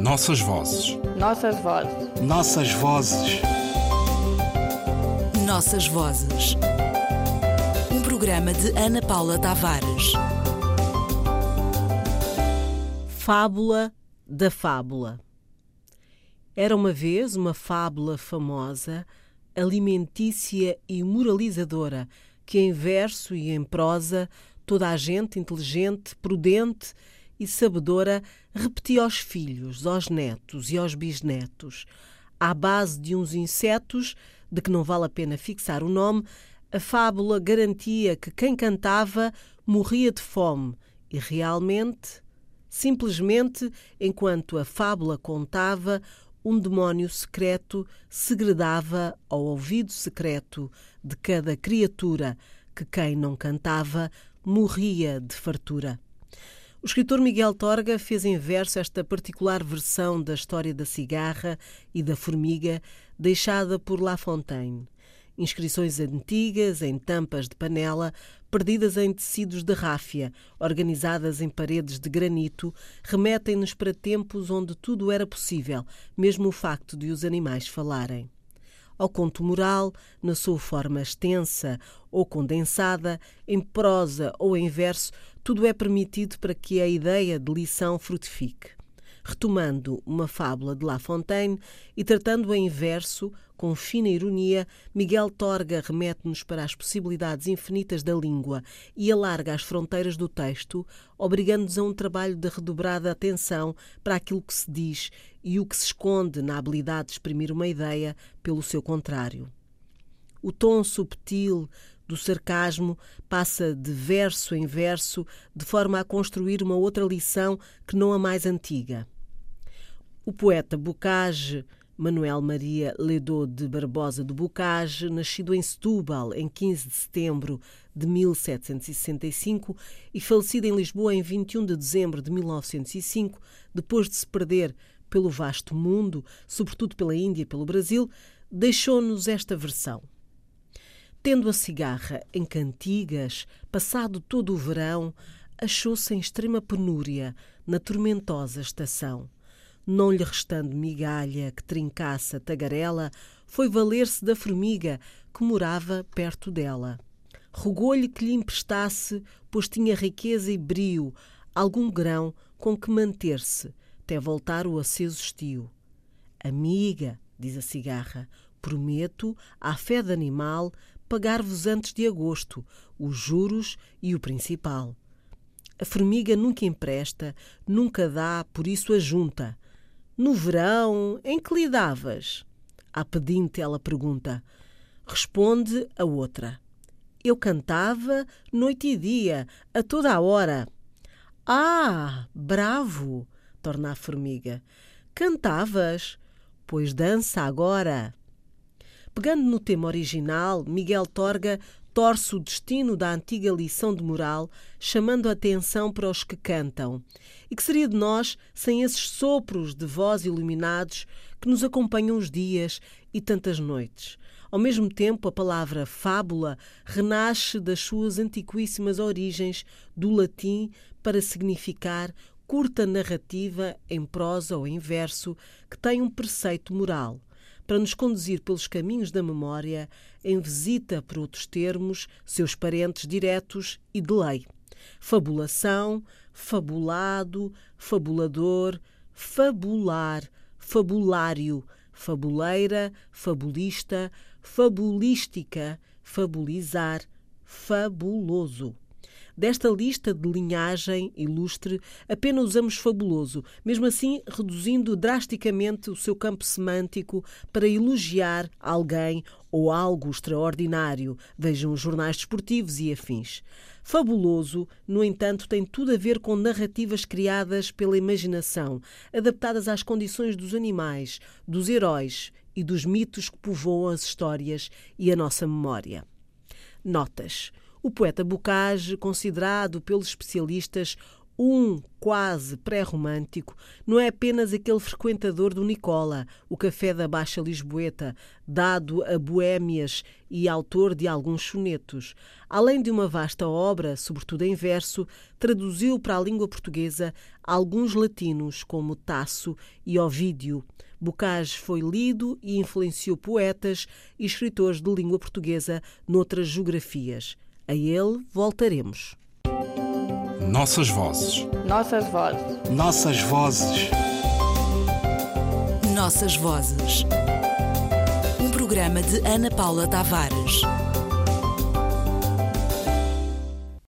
Nossas vozes. Nossas vozes. Nossas vozes. Nossas vozes. Um programa de Ana Paula Tavares. Fábula da Fábula. Era uma vez uma fábula famosa, alimentícia e moralizadora, que em verso e em prosa toda a gente inteligente, prudente e sabedora repetia aos filhos, aos netos e aos bisnetos, à base de uns insetos, de que não vale a pena fixar o nome, a fábula garantia que quem cantava morria de fome e realmente, simplesmente, enquanto a fábula contava, um demónio secreto segredava ao ouvido secreto de cada criatura que quem não cantava morria de fartura. O escritor Miguel Torga fez em verso esta particular versão da história da cigarra e da formiga deixada por La Fontaine. Inscrições antigas em tampas de panela, perdidas em tecidos de ráfia, organizadas em paredes de granito, remetem-nos para tempos onde tudo era possível, mesmo o facto de os animais falarem ao conto moral, na sua forma extensa ou condensada, em prosa ou em verso, tudo é permitido para que a ideia de lição frutifique. Retomando uma fábula de La Fontaine e tratando-a em verso, com fina ironia, Miguel Torga remete-nos para as possibilidades infinitas da língua e alarga as fronteiras do texto, obrigando-nos a um trabalho de redobrada atenção para aquilo que se diz e o que se esconde na habilidade de exprimir uma ideia pelo seu contrário. O tom subtil do sarcasmo passa de verso em verso, de forma a construir uma outra lição que não a mais antiga. O poeta Bocage, Manuel Maria Ledô de Barbosa de Bocage, nascido em Setúbal em 15 de setembro de 1765 e falecido em Lisboa em 21 de dezembro de 1905, depois de se perder pelo vasto mundo, sobretudo pela Índia e pelo Brasil, deixou-nos esta versão. Tendo a cigarra em cantigas, passado todo o verão, achou-se em extrema penúria na tormentosa estação. Não lhe restando migalha que trincasse a tagarela, foi valer-se da formiga que morava perto dela. Rogou-lhe que lhe emprestasse, pois tinha riqueza e brio, algum grão com que manter-se, até voltar o aceso estio. Amiga, diz a cigarra, prometo, à fé de animal, pagar-vos antes de agosto os juros e o principal. A formiga nunca empresta, nunca dá, por isso ajunta. No verão, em que lhe davas? A pedinte ela pergunta. Responde a outra. Eu cantava noite e dia, a toda a hora. Ah, bravo! torna a formiga. Cantavas? Pois dança agora. Pegando no tema original, Miguel Torga torce o destino da antiga lição de moral, chamando a atenção para os que cantam. E que seria de nós sem esses sopros de voz iluminados que nos acompanham os dias e tantas noites? Ao mesmo tempo, a palavra fábula renasce das suas antiquíssimas origens do latim para significar curta narrativa em prosa ou em verso que tem um preceito moral para nos conduzir pelos caminhos da memória, em visita, por outros termos, seus parentes diretos e de lei. Fabulação, fabulado, fabulador, fabular, fabulário, fabuleira, fabulista, fabulística, fabulizar, fabuloso. Desta lista de linhagem ilustre, apenas usamos fabuloso, mesmo assim reduzindo drasticamente o seu campo semântico para elogiar alguém ou algo extraordinário. Vejam os jornais desportivos e afins. Fabuloso, no entanto, tem tudo a ver com narrativas criadas pela imaginação, adaptadas às condições dos animais, dos heróis e dos mitos que povoam as histórias e a nossa memória. Notas. O poeta Bocage, considerado pelos especialistas um quase pré-romântico, não é apenas aquele frequentador do Nicola, o café da Baixa Lisboeta, dado a boémias e autor de alguns sonetos. Além de uma vasta obra, sobretudo em verso, traduziu para a língua portuguesa alguns latinos, como Tasso e Ovídio. Bocage foi lido e influenciou poetas e escritores de língua portuguesa noutras geografias. A ele voltaremos. Nossas vozes. Nossas vozes. Nossas vozes. Nossas Vozes. Um programa de Ana Paula Tavares.